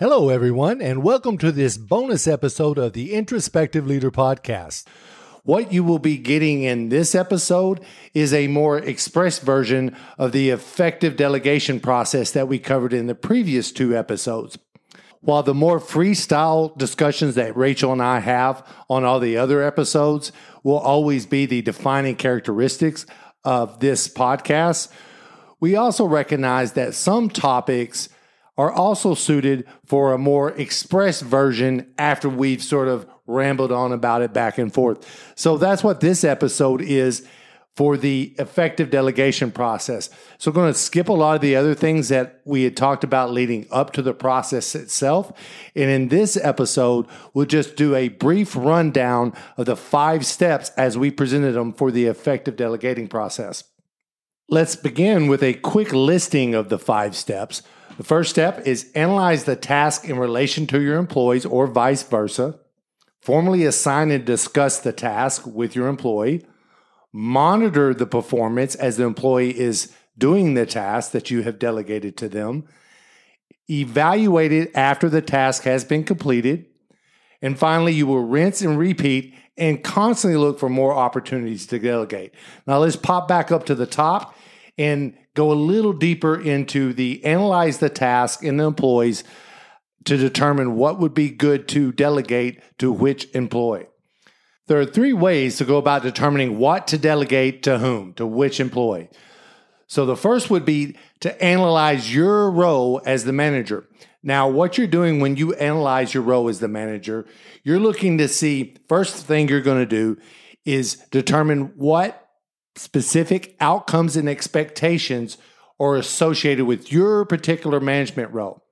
Hello, everyone, and welcome to this bonus episode of the Introspective Leader Podcast. What you will be getting in this episode is a more express version of the effective delegation process that we covered in the previous two episodes. While the more freestyle discussions that Rachel and I have on all the other episodes will always be the defining characteristics of this podcast, we also recognize that some topics are also suited for a more express version after we've sort of rambled on about it back and forth. So that's what this episode is for the effective delegation process. So I'm going to skip a lot of the other things that we had talked about leading up to the process itself. And in this episode, we'll just do a brief rundown of the five steps as we presented them for the effective delegating process. Let's begin with a quick listing of the five steps. The first step is analyze the task in relation to your employees or vice versa. Formally assign and discuss the task with your employee. Monitor the performance as the employee is doing the task that you have delegated to them. Evaluate it after the task has been completed. And finally, you will rinse and repeat and constantly look for more opportunities to delegate. Now, let's pop back up to the top and go a little deeper into the analyze the task and the employees to determine what would be good to delegate to which employee. There are three ways to go about determining what to delegate to whom, to which employee. So the first would be to analyze your role as the manager. Now, what you're doing when you analyze your role as the manager, you're looking to see first thing you're going to do is determine what specific outcomes and expectations are associated with your particular management role.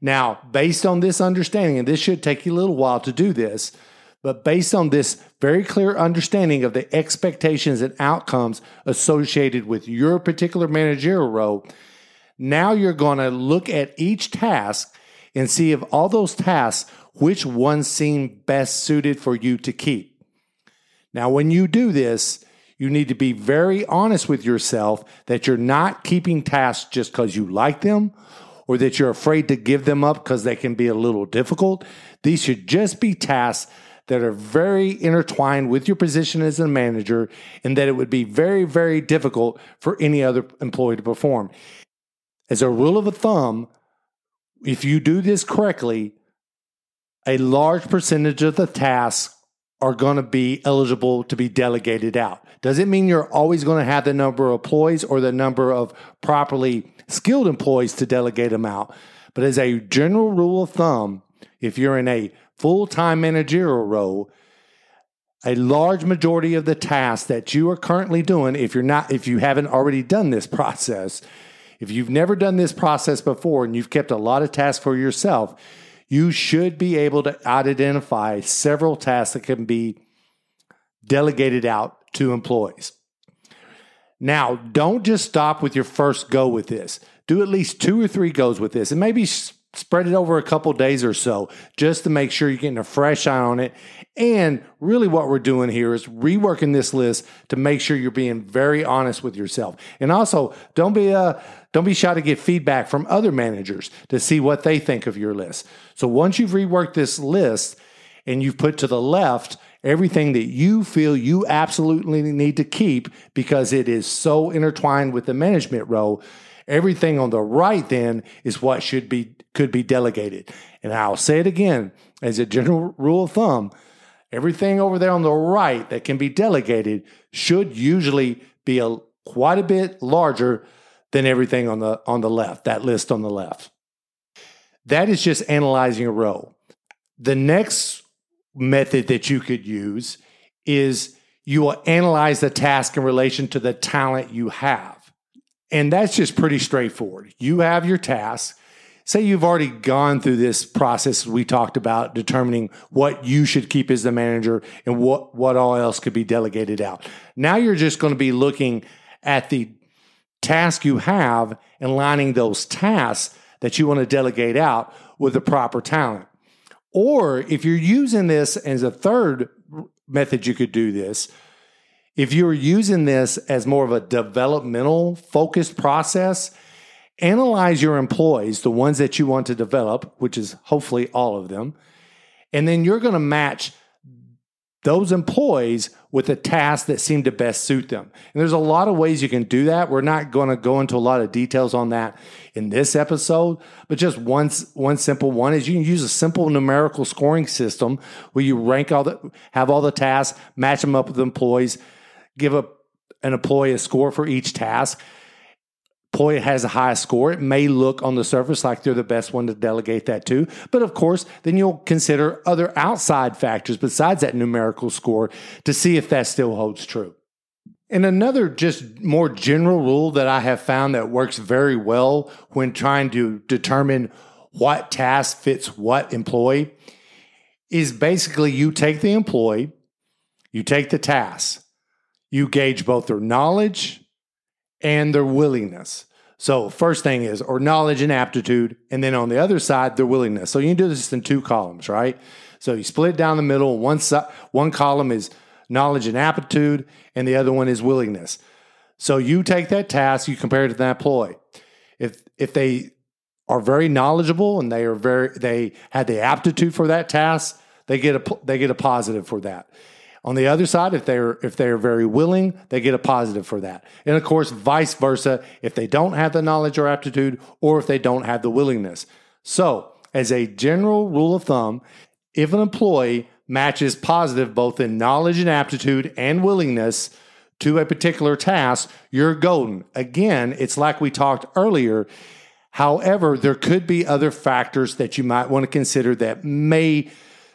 Now, based on this understanding, and this should take you a little while to do this, but based on this very clear understanding of the expectations and outcomes associated with your particular managerial role, now you're going to look at each task and see if all those tasks, which ones seem best suited for you to keep. Now, when you do this, you need to be very honest with yourself that you're not keeping tasks just because you like them or that you're afraid to give them up because they can be a little difficult. These should just be tasks that are very intertwined with your position as a manager and that it would be very, very difficult for any other employee to perform. As a rule of a thumb, if you do this correctly, a large percentage of the tasks are going to be eligible to be delegated out. Does it mean you're always going to have the number of employees or the number of properly skilled employees to delegate them out? But as a general rule of thumb, if you're in a full time managerial role, a large majority of the tasks that you are currently doing, if you're not, if you haven't already done this process, if you've never done this process before and you've kept a lot of tasks for yourself, you should be able to identify several tasks that can be delegated out to employees. Now, don't just stop with your first go with this. Do at least two or three goes with this and maybe spread it over a couple days or so just to make sure you're getting a fresh eye on it. And really, what we're doing here is reworking this list to make sure you're being very honest with yourself. And also, don't be uh, don't be shy to get feedback from other managers to see what they think of your list. So once you've reworked this list and you've put to the left everything that you feel you absolutely need to keep because it is so intertwined with the management role, everything on the right then is what should be could be delegated. And I'll say it again as a general rule of thumb, everything over there on the right that can be delegated should usually be a quite a bit larger than everything on the on the left, that list on the left. That is just analyzing a row. The next method that you could use is you will analyze the task in relation to the talent you have. And that's just pretty straightforward. You have your task. Say you've already gone through this process we talked about determining what you should keep as the manager and what, what all else could be delegated out. Now you're just going to be looking at the task you have and lining those tasks that you want to delegate out with the proper talent. Or if you're using this as a third method, you could do this. If you're using this as more of a developmental focused process analyze your employees, the ones that you want to develop, which is hopefully all of them, and then you're going to match those employees with a task that seem to best suit them. And there's a lot of ways you can do that. We're not going to go into a lot of details on that in this episode, but just one, one simple one is you can use a simple numerical scoring system where you rank all the, have all the tasks, match them up with employees, give a, an employee a score for each task employee has a high score, it may look on the surface like they're the best one to delegate that to. But of course, then you'll consider other outside factors besides that numerical score to see if that still holds true. And another just more general rule that I have found that works very well when trying to determine what task fits what employee is basically you take the employee, you take the task, you gauge both their knowledge and their willingness. So, first thing is, or knowledge and aptitude. And then on the other side, their willingness. So, you can do this in two columns, right? So, you split it down the middle. One, side, one column is knowledge and aptitude, and the other one is willingness. So, you take that task, you compare it to that employee. If, if they are very knowledgeable and they are very, they had the aptitude for that task, they get a, they get a positive for that. On the other side, if they're if they're very willing, they get a positive for that. And of course, vice versa, if they don't have the knowledge or aptitude, or if they don't have the willingness. So, as a general rule of thumb, if an employee matches positive both in knowledge and aptitude and willingness to a particular task, you're golden. Again, it's like we talked earlier. However, there could be other factors that you might want to consider that may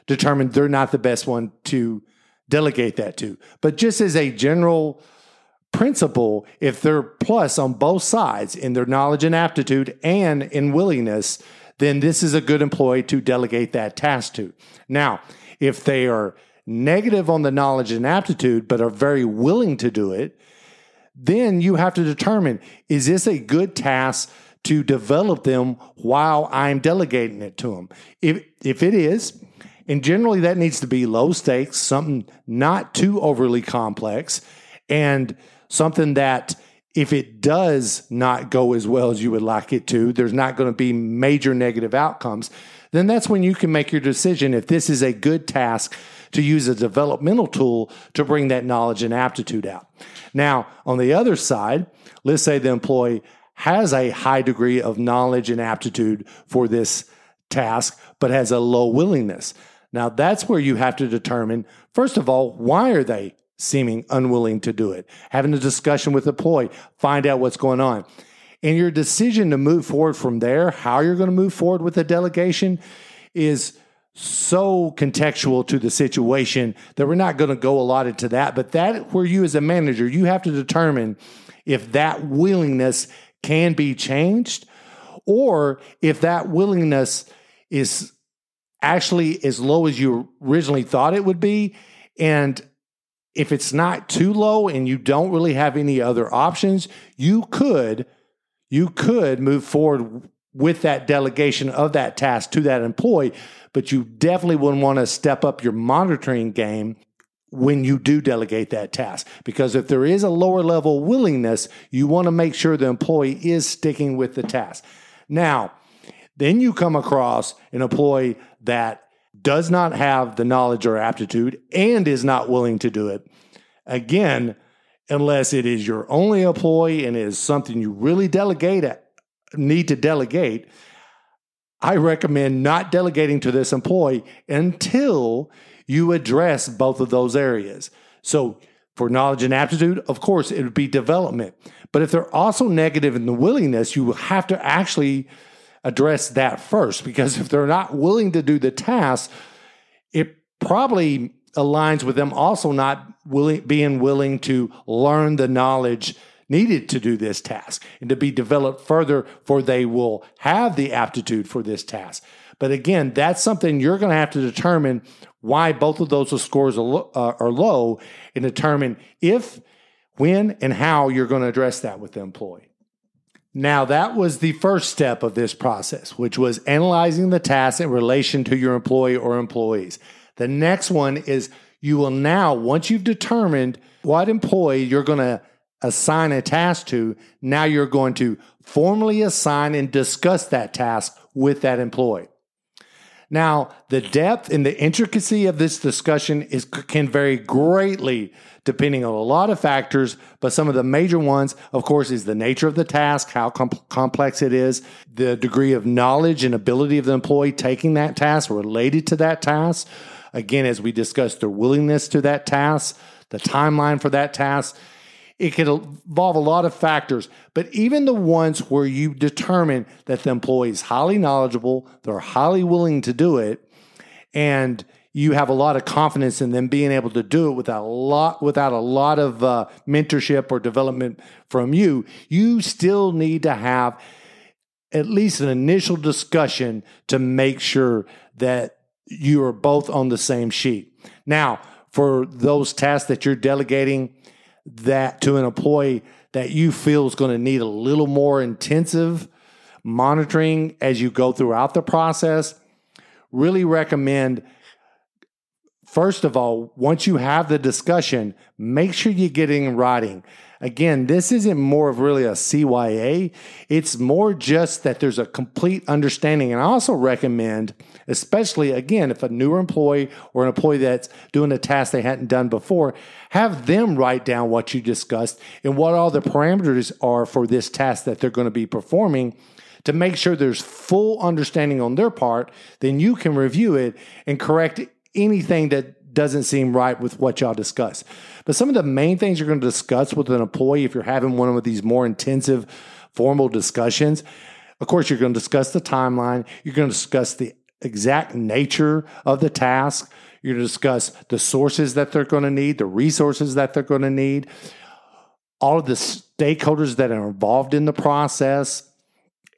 determine they're not the best one to delegate that to. But just as a general principle, if they're plus on both sides in their knowledge and aptitude and in willingness, then this is a good employee to delegate that task to. Now, if they are negative on the knowledge and aptitude, but are very willing to do it, then you have to determine is this a good task to develop them while I'm delegating it to them? If, if it is, and generally, that needs to be low stakes, something not too overly complex, and something that if it does not go as well as you would like it to, there's not going to be major negative outcomes. Then that's when you can make your decision if this is a good task to use a developmental tool to bring that knowledge and aptitude out. Now, on the other side, let's say the employee has a high degree of knowledge and aptitude for this task, but has a low willingness. Now, that's where you have to determine, first of all, why are they seeming unwilling to do it? Having a discussion with the employee, find out what's going on. And your decision to move forward from there, how you're going to move forward with the delegation, is so contextual to the situation that we're not going to go a lot into that. But that, where you as a manager, you have to determine if that willingness can be changed or if that willingness is actually as low as you originally thought it would be. And if it's not too low and you don't really have any other options, you could you could move forward with that delegation of that task to that employee, but you definitely wouldn't want to step up your monitoring game when you do delegate that task. Because if there is a lower level willingness, you want to make sure the employee is sticking with the task. Now, then you come across an employee that does not have the knowledge or aptitude and is not willing to do it. Again, unless it is your only employee and is something you really delegate at, need to delegate, I recommend not delegating to this employee until you address both of those areas. So, for knowledge and aptitude, of course, it would be development. But if they're also negative in the willingness, you will have to actually address that first because if they're not willing to do the task, it probably aligns with them also not willing, being willing to learn the knowledge needed to do this task and to be developed further for they will have the aptitude for this task. But again, that's something you're going to have to determine why both of those scores are uh, are low and determine if, when, and how you're going to address that with the employee. Now, that was the first step of this process, which was analyzing the task in relation to your employee or employees. The next one is you will now, once you've determined what employee you're going to assign a task to, now you're going to formally assign and discuss that task with that employee. Now, the depth and the intricacy of this discussion is can vary greatly depending on a lot of factors, but some of the major ones, of course, is the nature of the task, how com- complex it is, the degree of knowledge and ability of the employee taking that task related to that task. Again, as we discussed, their willingness to that task, the timeline for that task, it could involve a lot of factors, but even the ones where you determine that the employee is highly knowledgeable, they're highly willing to do it, and you have a lot of confidence in them being able to do it without a lot without a lot of uh, mentorship or development from you, you still need to have at least an initial discussion to make sure that you are both on the same sheet. Now, for those tasks that you're delegating, that to an employee that you feel is going to need a little more intensive monitoring as you go throughout the process, really recommend first of all, once you have the discussion, make sure you get in writing. Again, this isn't more of really a CYA. It's more just that there's a complete understanding. And I also recommend, especially again, if a newer employee or an employee that's doing a task they hadn't done before, have them write down what you discussed and what all the parameters are for this task that they're going to be performing to make sure there's full understanding on their part. Then you can review it and correct anything that doesn't seem right with what y'all discuss. But some of the main things you're going to discuss with an employee, if you're having one of these more intensive formal discussions, of course, you're going to discuss the timeline. You're going to discuss the exact nature of the task. You're going to discuss the sources that they're going to need, the resources that they're going to need, all of the stakeholders that are involved in the process.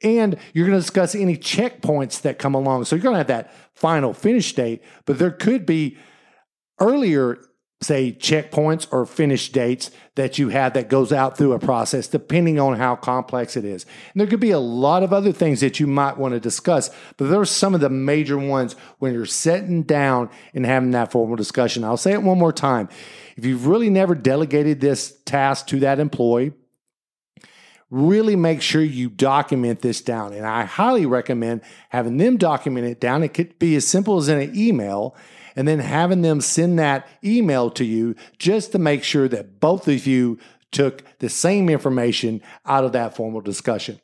And you're going to discuss any checkpoints that come along. So you're going to have that final finish date, but there could be earlier say checkpoints or finish dates that you have that goes out through a process depending on how complex it is. And there could be a lot of other things that you might want to discuss but there are some of the major ones when you're sitting down and having that formal discussion. I'll say it one more time. If you've really never delegated this task to that employee really make sure you document this down and i highly recommend having them document it down it could be as simple as in an email and then having them send that email to you just to make sure that both of you took the same information out of that formal discussion.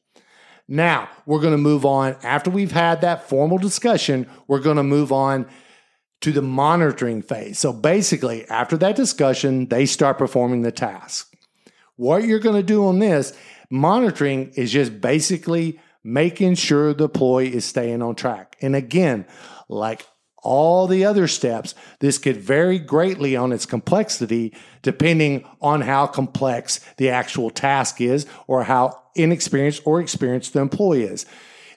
Now, we're going to move on. After we've had that formal discussion, we're going to move on to the monitoring phase. So basically, after that discussion, they start performing the task. What you're going to do on this, monitoring is just basically making sure the employee is staying on track. And again, like all the other steps. This could vary greatly on its complexity depending on how complex the actual task is or how inexperienced or experienced the employee is.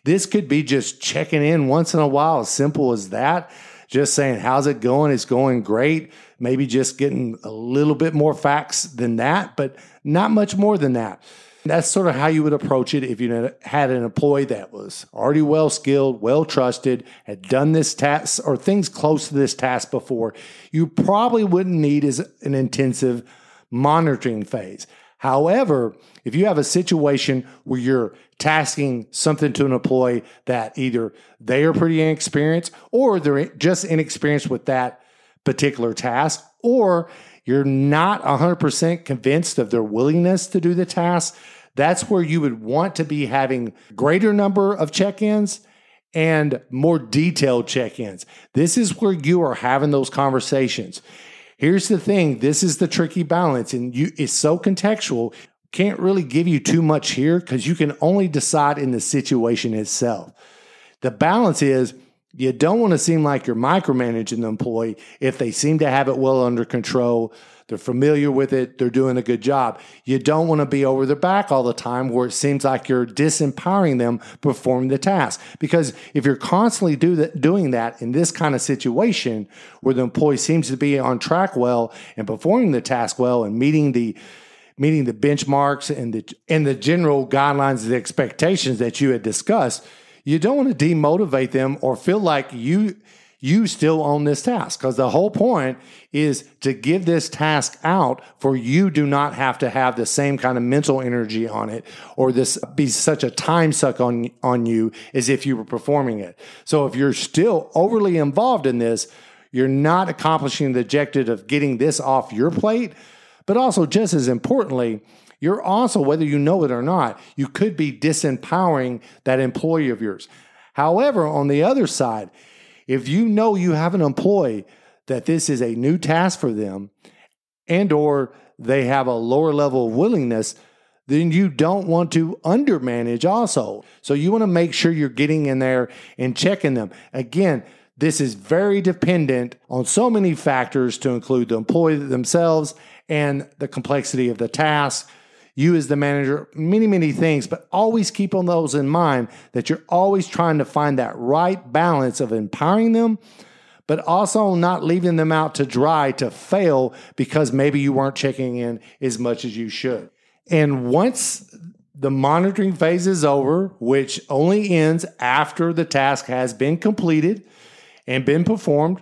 This could be just checking in once in a while, as simple as that. Just saying, how's it going? It's going great. Maybe just getting a little bit more facts than that, but not much more than that. That's sort of how you would approach it if you had an employee that was already well skilled, well trusted, had done this task or things close to this task before. You probably wouldn't need as an intensive monitoring phase. However, if you have a situation where you're tasking something to an employee that either they are pretty inexperienced or they're just inexperienced with that particular task, or you're not 100% convinced of their willingness to do the task, that's where you would want to be having greater number of check-ins and more detailed check-ins. This is where you are having those conversations. Here's the thing, this is the tricky balance and you it's so contextual. Can't really give you too much here cuz you can only decide in the situation itself. The balance is you don't want to seem like you're micromanaging the employee if they seem to have it well under control. They're familiar with it. They're doing a good job. You don't want to be over their back all the time where it seems like you're disempowering them performing the task. Because if you're constantly do that, doing that in this kind of situation where the employee seems to be on track well and performing the task well and meeting the meeting the benchmarks and the and the general guidelines and expectations that you had discussed, you don't want to demotivate them or feel like you you still own this task because the whole point is to give this task out for you do not have to have the same kind of mental energy on it or this be such a time suck on on you as if you were performing it. So if you're still overly involved in this, you're not accomplishing the objective of getting this off your plate, but also just as importantly, you're also whether you know it or not, you could be disempowering that employee of yours. However, on the other side, if you know you have an employee that this is a new task for them and or they have a lower level of willingness, then you don't want to undermanage also. So you want to make sure you're getting in there and checking them. Again, this is very dependent on so many factors to include the employee themselves and the complexity of the task you as the manager, many, many things, but always keep on those in mind that you're always trying to find that right balance of empowering them, but also not leaving them out to dry to fail because maybe you weren't checking in as much as you should. And once the monitoring phase is over, which only ends after the task has been completed and been performed,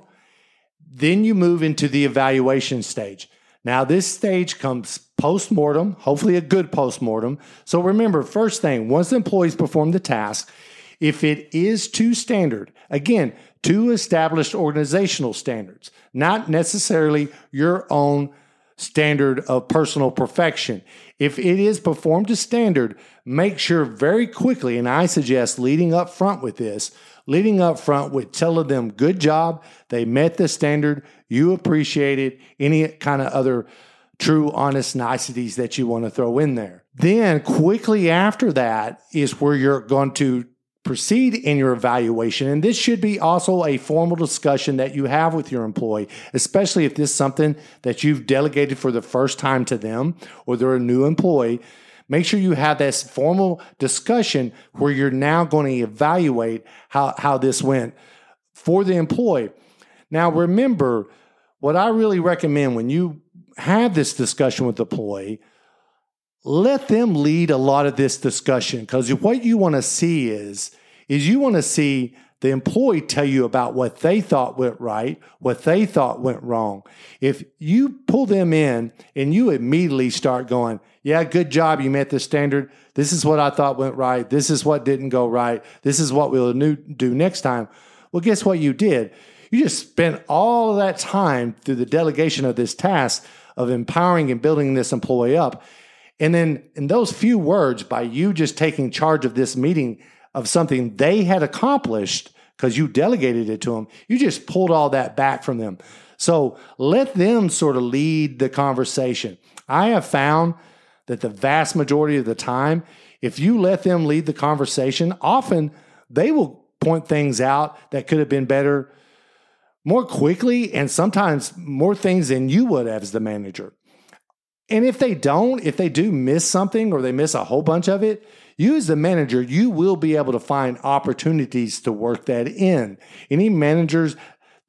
then you move into the evaluation stage. Now, this stage comes post mortem, hopefully a good post mortem. So remember, first thing, once employees perform the task, if it is to standard, again, to established organizational standards, not necessarily your own standard of personal perfection. If it is performed to standard, make sure very quickly, and I suggest leading up front with this, leading up front with telling them, good job, they met the standard, you appreciate it, any kind of other true, honest niceties that you want to throw in there. Then, quickly after that, is where you're going to proceed in your evaluation. And this should be also a formal discussion that you have with your employee, especially if this is something that you've delegated for the first time to them or they're a new employee. Make sure you have this formal discussion where you're now going to evaluate how, how this went for the employee. Now, remember, what I really recommend when you have this discussion with the employee, let them lead a lot of this discussion because what you want to see is is you want to see the employee tell you about what they thought went right, what they thought went wrong. If you pull them in and you immediately start going, yeah, good job, you met the standard. This is what I thought went right. This is what didn't go right. This is what we'll do next time. Well, guess what you did? You just spent all that time through the delegation of this task of empowering and building this employee up. And then in those few words, by you just taking charge of this meeting of something they had accomplished because you delegated it to them, you just pulled all that back from them. So let them sort of lead the conversation. I have found that the vast majority of the time, if you let them lead the conversation, often they will point things out that could have been better more quickly and sometimes more things than you would have as the manager. And if they don't, if they do miss something or they miss a whole bunch of it, you as the manager, you will be able to find opportunities to work that in. Any managers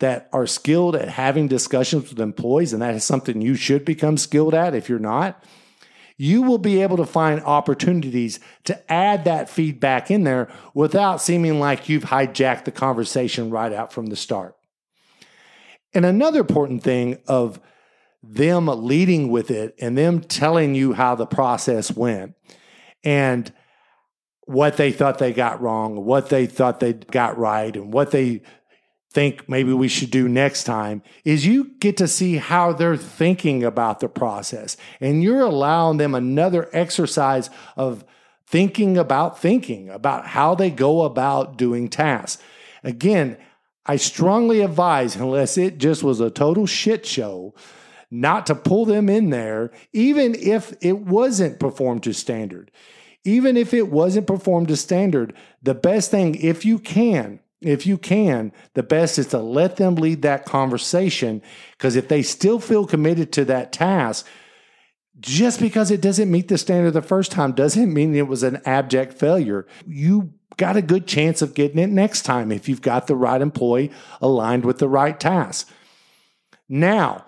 that are skilled at having discussions with employees, and that is something you should become skilled at if you're not, you will be able to find opportunities to add that feedback in there without seeming like you've hijacked the conversation right out from the start. And another important thing of them leading with it and them telling you how the process went and what they thought they got wrong, what they thought they got right, and what they think maybe we should do next time is you get to see how they're thinking about the process. And you're allowing them another exercise of thinking about thinking, about how they go about doing tasks. Again, I strongly advise, unless it just was a total shit show, not to pull them in there, even if it wasn't performed to standard. Even if it wasn't performed to standard, the best thing, if you can, if you can, the best is to let them lead that conversation. Because if they still feel committed to that task, just because it doesn't meet the standard the first time doesn't mean it was an abject failure. You got a good chance of getting it next time if you've got the right employee aligned with the right task. Now,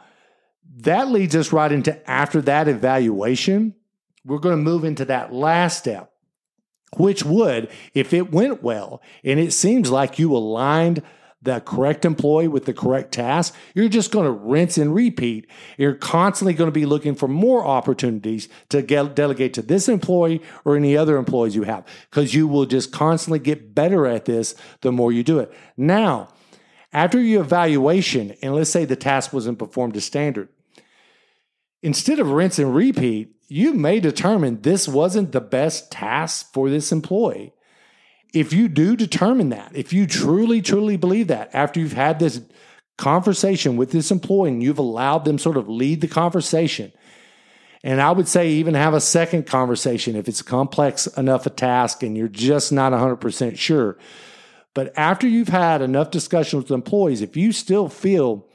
that leads us right into after that evaluation, we're going to move into that last step, which would, if it went well and it seems like you aligned the correct employee with the correct task, you're just going to rinse and repeat. You're constantly going to be looking for more opportunities to get, delegate to this employee or any other employees you have because you will just constantly get better at this the more you do it. Now, after your evaluation, and let's say the task wasn't performed to standard, instead of rinse and repeat, you may determine this wasn't the best task for this employee. If you do determine that, if you truly, truly believe that after you've had this conversation with this employee and you've allowed them sort of lead the conversation, and I would say even have a second conversation if it's complex enough a task and you're just not 100% sure. But after you've had enough discussion with employees, if you still feel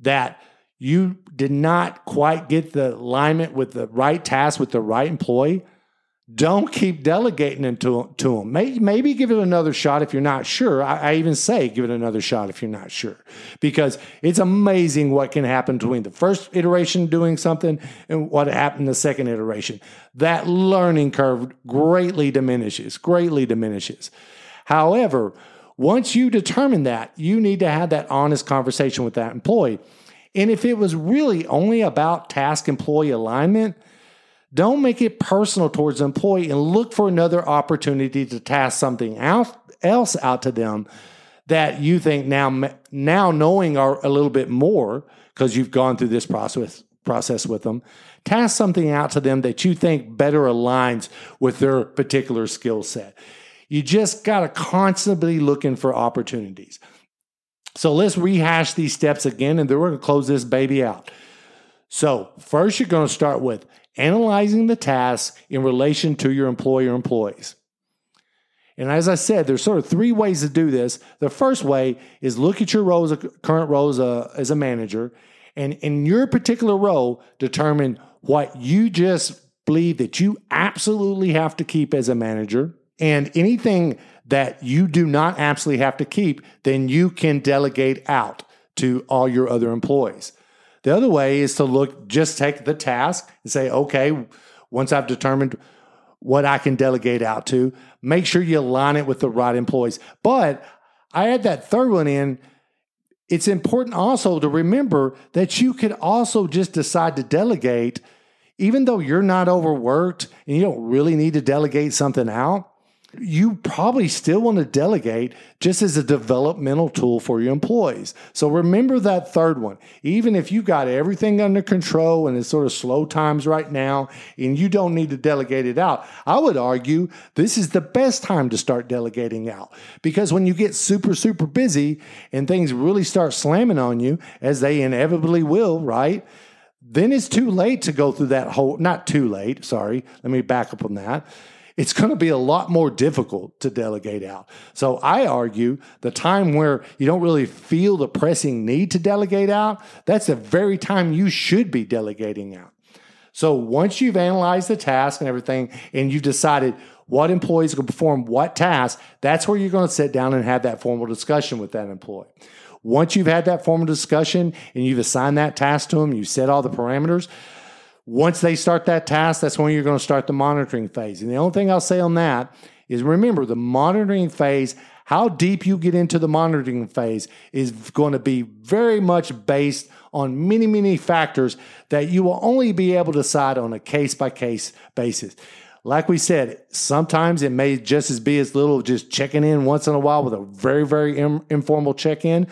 that you did not quite get the alignment with the right task with the right employee, don't keep delegating it to, to them. Maybe, maybe give it another shot if you're not sure. I, I, even say give it another shot if you're not sure, because it's amazing what can happen between the first iteration doing something and what happened in the second iteration. That learning curve greatly diminishes, greatly diminishes. However, once you determine that, you need to have that honest conversation with that employee. And if it was really only about task employee alignment, don't make it personal towards the employee and look for another opportunity to task something else out to them that you think now now knowing are a little bit more because you've gone through this process process with them task something out to them that you think better aligns with their particular skill set you just got to constantly looking for opportunities. So let's rehash these steps again, and then we're going to close this baby out. So, first, you're going to start with analyzing the task in relation to your employer employees. And as I said, there's sort of three ways to do this. The first way is look at your role as a current role as a, uh, as a manager, and in your particular role, determine what you just believe that you absolutely have to keep as a manager and anything that you do not absolutely have to keep, then you can delegate out to all your other employees. The other way is to look, just take the task and say, okay, once I've determined what I can delegate out to, make sure you align it with the right employees. But I add that third one in. It's important also to remember that you could also just decide to delegate, even though you're not overworked and you don't really need to delegate something out you probably still want to delegate just as a developmental tool for your employees. So remember that third one. Even if you've got everything under control and it's sort of slow times right now and you don't need to delegate it out, I would argue this is the best time to start delegating out because when you get super, super busy and things really start slamming on you, as they inevitably will, right? Then it's too late to go through that whole, not too late, sorry, let me back up on that it's going to be a lot more difficult to delegate out. So I argue the time where you don't really feel the pressing need to delegate out, that's the very time you should be delegating out. So once you've analyzed the task and everything, and you've decided what employees are going to perform what task, that's where you're going to sit down and have that formal discussion with that employee. Once you've had that formal discussion and you've assigned that task to them, you set all the parameters, once they start that task, that's when you're going to start the monitoring phase. And the only thing I'll say on that is remember the monitoring phase, how deep you get into the monitoring phase is going to be very much based on many, many factors that you will only be able to decide on a case by case basis. Like we said, sometimes it may just as be as little just checking in once in a while with a very, very Im- informal check in,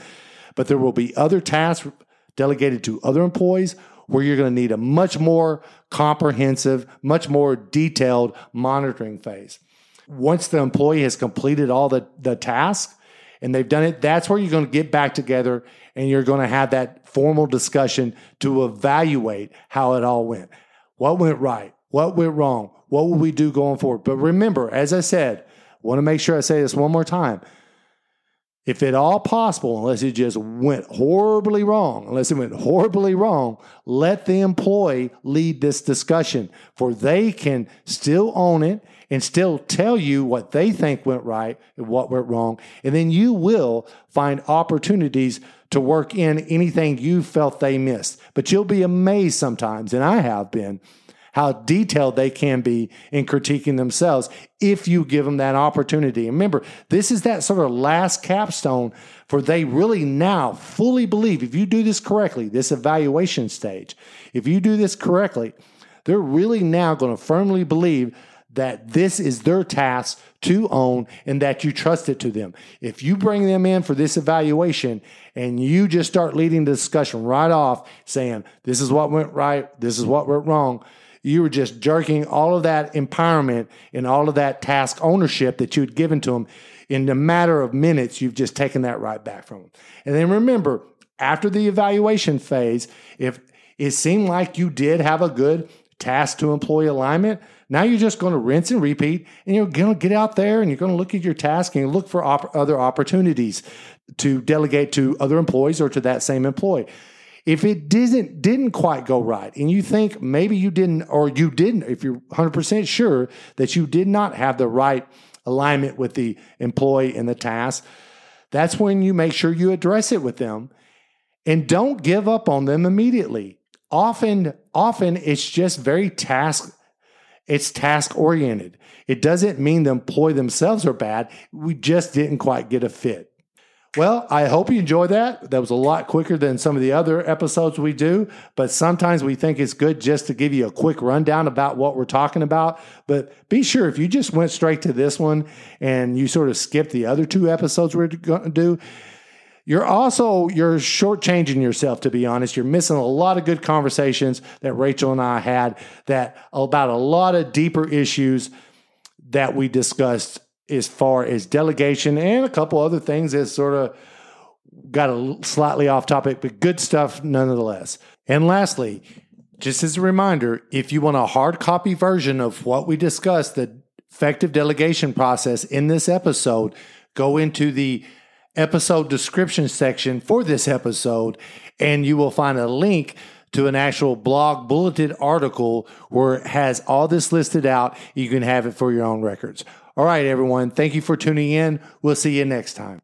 but there will be other tasks delegated to other employees where you're going to need a much more comprehensive, much more detailed monitoring phase. Once the employee has completed all the, the tasks and they've done it, that's where you're going to get back together and you're going to have that formal discussion to evaluate how it all went. What went right? What went wrong? What will we do going forward? But remember, as I said, want to make sure I say this one more time if at all possible, unless it just went horribly wrong, unless it went horribly wrong, let the employee lead this discussion for they can still own it and still tell you what they think went right and what went wrong. And then you will find opportunities to work in anything you felt they missed. But you'll be amazed sometimes, and I have been, how detailed they can be in critiquing themselves if you give them that opportunity. And remember, this is that sort of last capstone for they really now fully believe if you do this correctly, this evaluation stage, if you do this correctly, they're really now going to firmly believe that this is their task to own and that you trust it to them. If you bring them in for this evaluation and you just start leading the discussion right off saying, this is what went right, this is what went wrong, you were just jerking all of that empowerment and all of that task ownership that you'd given to them. In a matter of minutes, you've just taken that right back from them. And then remember, after the evaluation phase, if it seemed like you did have a good task to employee alignment, now you're just going to rinse and repeat, and you're going to get out there and you're going to look at your task and look for op- other opportunities to delegate to other employees or to that same employee. If it didn't didn't quite go right, and you think maybe you didn't, or you didn't, if you're 100% sure that you did not have the right alignment with the employee and the task, that's when you make sure you address it with them and don't give up on them immediately. Often, often it's just very task it's task oriented. It doesn't mean the employee themselves are bad. We just didn't quite get a fit. Well, I hope you enjoy that. That was a lot quicker than some of the other episodes we do, but sometimes we think it's good just to give you a quick rundown about what we're talking about. But be sure if you just went straight to this one and you sort of skipped the other two episodes we're going to do, you're also you're shortchanging yourself to be honest you're missing a lot of good conversations that rachel and i had that about a lot of deeper issues that we discussed as far as delegation and a couple other things that sort of got a slightly off topic but good stuff nonetheless and lastly just as a reminder if you want a hard copy version of what we discussed the effective delegation process in this episode go into the episode description section for this episode, and you will find a link to an actual blog bulleted article where it has all this listed out. You can have it for your own records. All right, everyone. Thank you for tuning in. We'll see you next time.